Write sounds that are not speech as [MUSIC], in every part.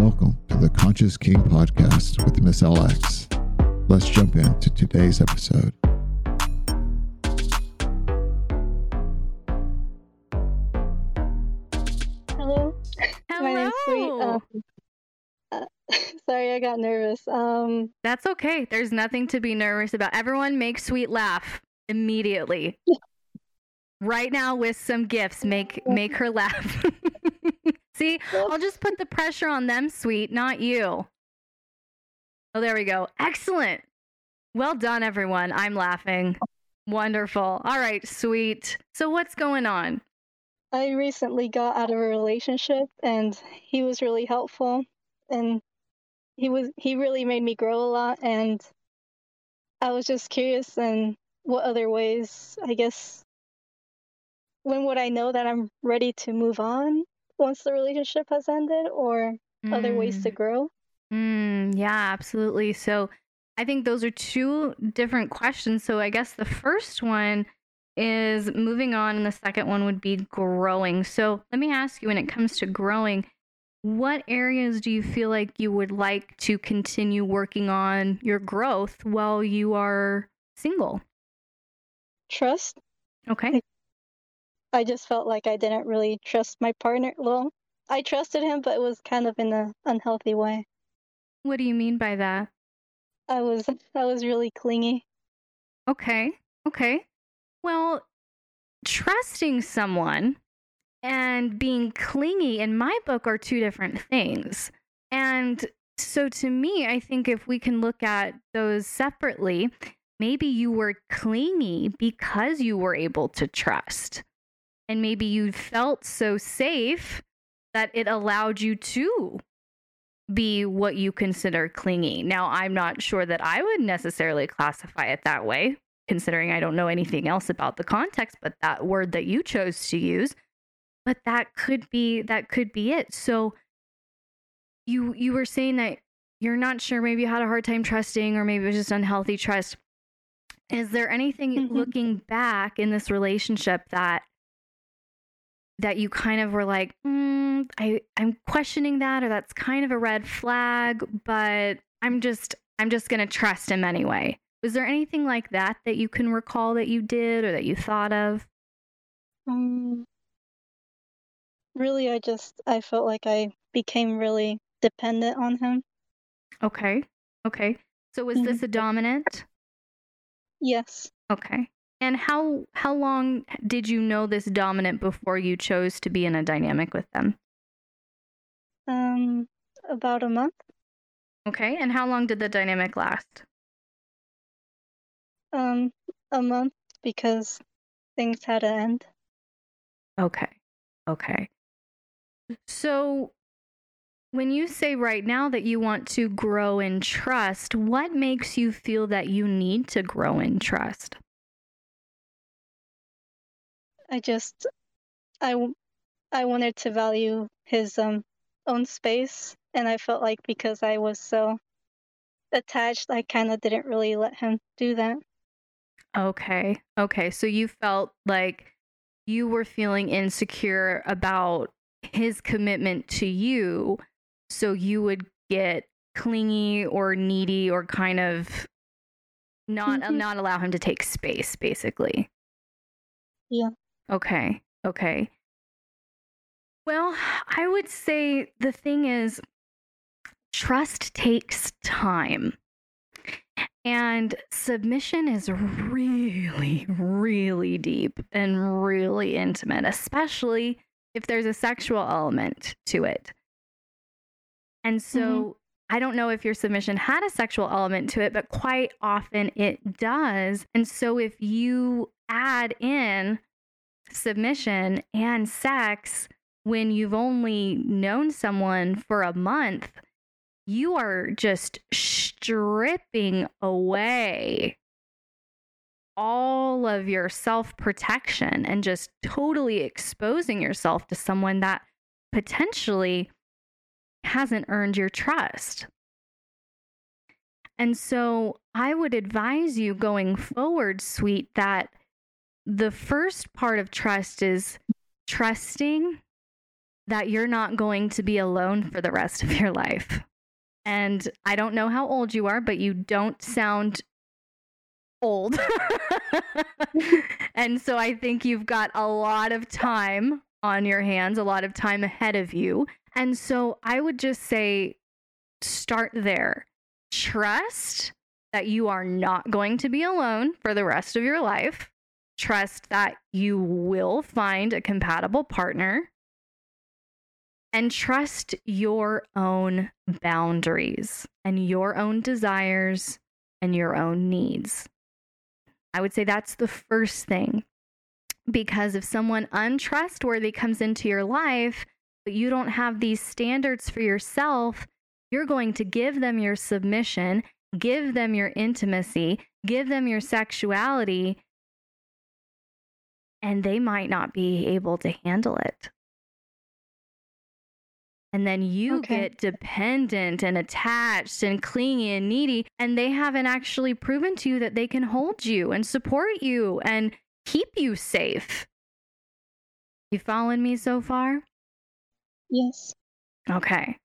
Welcome to the Conscious Kink podcast with Miss LX. Let's jump into today's episode. Hello. My name's Sweet. Hello. Uh, [LAUGHS] sorry, I got nervous. Um, That's okay. There's nothing to be nervous about. Everyone make Sweet laugh immediately. [LAUGHS] right now with some gifts. Make make her laugh. [LAUGHS] See, I'll just put the pressure on them, Sweet, not you. Oh, there we go. Excellent. Well done, everyone. I'm laughing. Wonderful. All right, Sweet. So what's going on? I recently got out of a relationship, and he was really helpful, and he was he really made me grow a lot, and I was just curious and what other ways, I guess, when would I know that I'm ready to move on once the relationship has ended, or other ways to grow? Mm, yeah, absolutely. So I think those are two different questions. So I guess the first one is moving on, and the second one would be growing. So let me ask you when it comes to growing, what areas do you feel like you would like to continue working on your growth while you are single? Trust. Okay. I just felt like I didn't really trust my partner. Well, I trusted him, but it was kind of in an unhealthy way. What do you mean by that? I was [LAUGHS] I was really clingy. Okay. Okay. Well, trusting someone and being clingy in my book are two different things. And so to me, I think if we can look at those separately, maybe you were clingy because you were able to trust. And maybe you felt so safe that it allowed you to be what you consider clingy. Now, I'm not sure that I would necessarily classify it that way, considering I don't know anything else about the context, but that word that you chose to use, but that could be that could be it. So you you were saying that you're not sure maybe you had a hard time trusting or maybe it was just unhealthy trust. Is there anything Mhm. looking back in this relationship that that you kind of were like, mm, I, I'm questioning that, or that's kind of a red flag, but I'm just, I'm just gonna trust him anyway. Was there anything like that that you can recall that you did or that you thought of? Um, really, I just I felt like I became really dependent on him. Okay, okay. So was this a dominant? Yes. Okay. And how how long did you know this dominant before you chose to be in a dynamic with them? Um, about a month. Okay. And how long did the dynamic last? Um, a month because things had to end. Okay. Okay. So when you say right now that you want to grow in trust, what makes you feel that you need to grow in trust? I just I I wanted to value his um own space, and I felt like because I was so attached, I kind of didn't really let him do that. Okay. Okay. So you felt like you were feeling insecure about his commitment to you. So you would get clingy or needy or kind of not Mhm. not allow him to take space basically. Yeah. Okay. Okay. Well, I would say the thing is trust takes time. And submission is really, really deep and really intimate, especially if there's a sexual element to it. And mm-hmm. so I don't know if your submission had a sexual element to it, but quite often it does. And so if you add in submission and sex when you've only known someone for a month, you are just stripping away all of your self protection and just totally exposing yourself to someone that potentially hasn't earned your trust. And so I would advise you going forward, sweet, that the first part of trust is trusting that you're not going to be alone for the rest of your life. And I don't know how old you are, but you don't sound old. [LAUGHS] and so I think you've got a lot of time on your hands, a lot of time ahead of you. And so I would just say start there. Trust that you are not going to be alone for the rest of your life. Trust that you will find a compatible partner. And trust your own boundaries and your own desires and your own needs. I would say that's the first thing. Because if someone untrustworthy comes into your life, but you don't have these standards for yourself, you're going to give them your submission, give them your intimacy, give them your sexuality, and they might not be able to handle it. And then you Okay. get dependent and attached and clingy and needy, and they haven't actually proven to you that they can hold you and support you and keep you safe. You following me so far? Yes. Okay.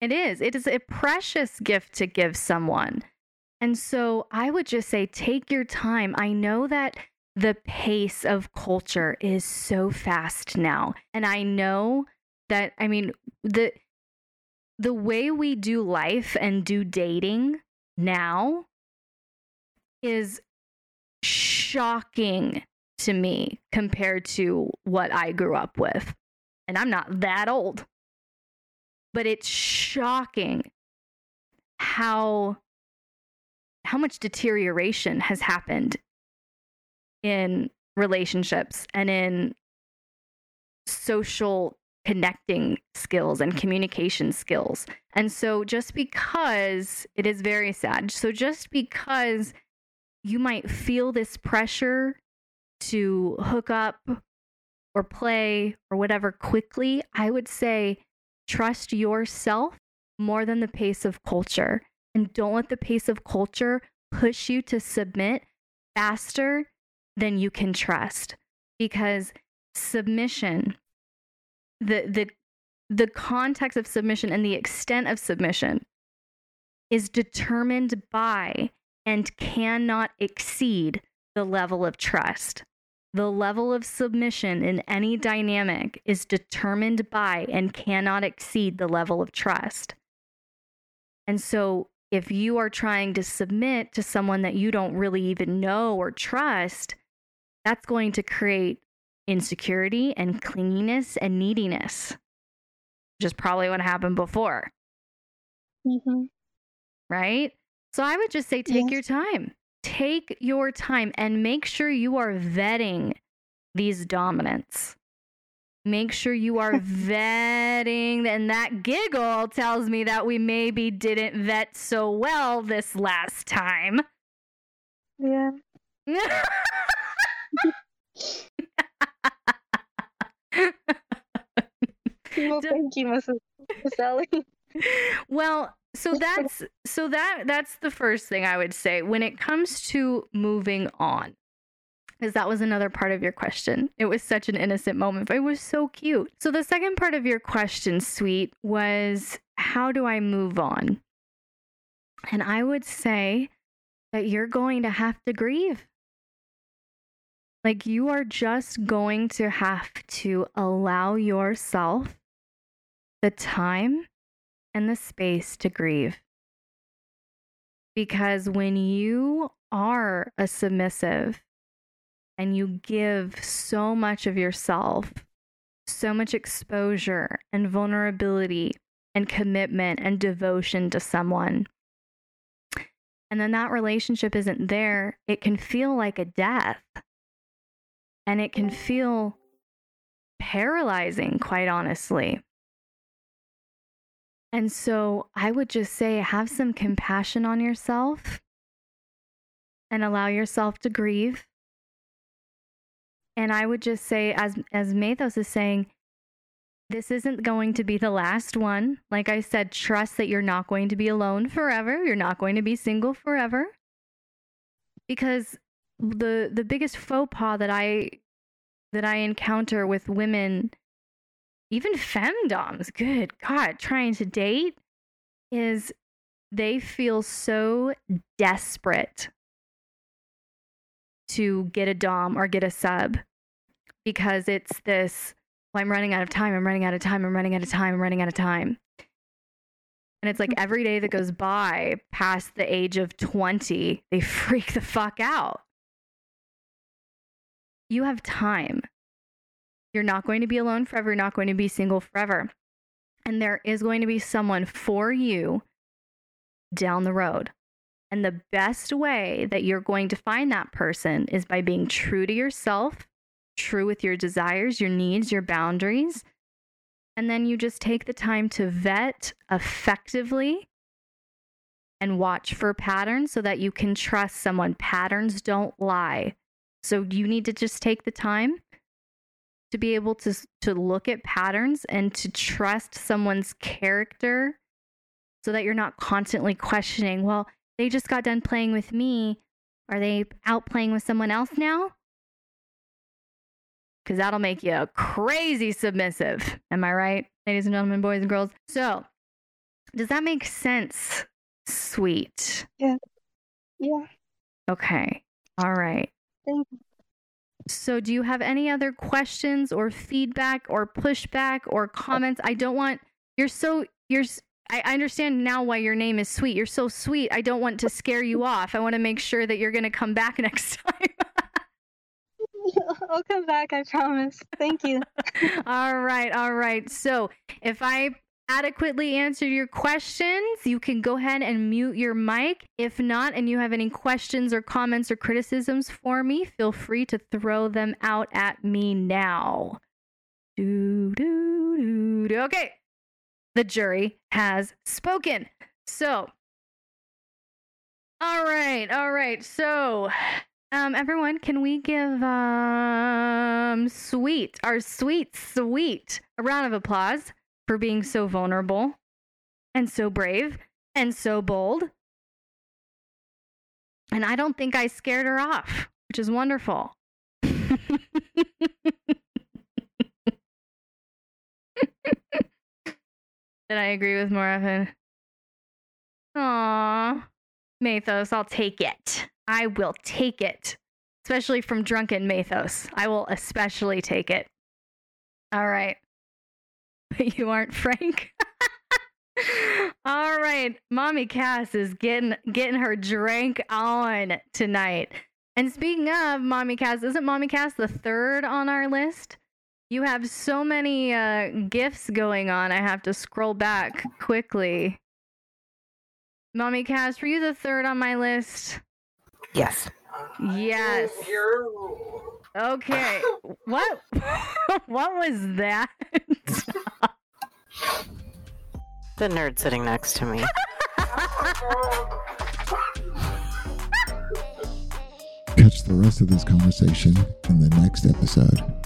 It is. It is a precious gift to give someone. And so I would just say take your time. I know that the pace of culture is so fast now. And I know that I mean the the way we do life and do dating now is shocking to me compared to what I grew up with. And I'm not that old. But it's shocking how how much deterioration has happened in relationships and in social connecting skills and communication skills. And so just because it is very sad. So just because you might feel this pressure to hook up or play or whatever quickly, I would say trust yourself more than the pace of culture. And don't let the pace of culture push you to submit faster than you can trust. Because submission, the the the context of submission and the extent of submission is determined by and cannot exceed the level of trust. The level of submission in any dynamic is determined by and cannot exceed the level of trust. And so, if you are trying to submit to someone that you don't really even know or trust, that's going to create insecurity and clinginess and neediness, which is probably what happened before, Mm-hmm. right? So, I would just say take Yes. your time. Take your time and make sure you are vetting these dominants. Make sure you are [LAUGHS] vetting, and that giggle tells me that we maybe didn't vet so well this last time. Yeah. [LAUGHS] Well, [LAUGHS] thank you, Mrs. Sally. [LAUGHS] well, so [LAUGHS] that's so that that's the first thing I would say when it comes to moving on. Because that was another part of your question. It was such an innocent moment, but it was so cute. So the second part of your question, sweet, was how do I move on? And I would say that you're going to have to grieve. Like you are just going to have to allow yourself the time and the space to grieve. Because when you are a submissive and you give so much of yourself, so much exposure and vulnerability and commitment and devotion to someone, and then that relationship isn't there, it can feel like a death. And it can feel paralyzing, quite honestly. And so I would just say have some compassion on yourself and allow yourself to grieve. And I would just say, as as Mathos is saying, this isn't going to be the last one. Like I said, trust that you're not going to be alone forever. You're not going to be single forever. Because the the biggest faux pas that I that I encounter with women even femdoms, good God, trying to date is they feel so desperate to get a dom or get a sub because it's this well, I'm running out of time, I'm running out of time, I'm running out of time, I'm running out of time. And it's like mm. every day that goes by past the age of 20, they [LAUGHS] freak the fuck out. You have time. You're not going to be alone forever. You're not going to be single forever. And there is going to be someone for you down the road. And the best way that you're going to find that person is by being true to yourself, true with your desires, your needs, your boundaries. And then you just take the time to vet effectively and watch for patterns so that you can trust someone. Patterns don't lie. So you need to just take the time to be able to to look at patterns and to trust someone's character so that you're not constantly questioning, well, they just got done playing with me. Are they out playing with someone else now? Because that'll make you crazy submissive. Am I right, ladies and gentlemen, boys and girls? So, does that make sense, sweet? Yeah. Yeah. Okay. All right. Thank you. So, do you have any other questions or feedback or pushback or comments? I don't want you're so you're I understand now why your name is sweet. You're so sweet. I don't want to scare you off. I want to make sure that you're going to come back [LAUGHS] next time. [LAUGHS] I'll come back, I promise. Thank you. [LAUGHS] all right, all right. So, if I adequately answered your questions, you can go ahead and mute your mic. If not, and you have any questions or comments or criticisms for me, feel free to throw them out at me now. Do, do, do. Okay the jury has spoken. So, all right, all right. So, um, everyone, can we give um sweet our sweet sweet a round of applause for being so vulnerable and so brave and so bold? And I don't think I scared her off, which is wonderful. [LAUGHS] Did I agree with Moraphin? Aww. Mathos, I'll take it. I will take it. Especially from drunken Mathos. I will especially take it. All right. But [LAUGHS] you aren't Frank? [LAUGHS] All right. Mommy Cass is getting getting her drink on tonight. And speaking of Mommy Cass, isn't Mommy Cass the third on our list? You have so many uh, gifts going on. I have to scroll back quickly. Mommy Cass, were you the third on my list? Yes. Yes. Okay. [LAUGHS] What? what was that? The nerd sitting next to me. Catch the rest of this conversation in the next episode.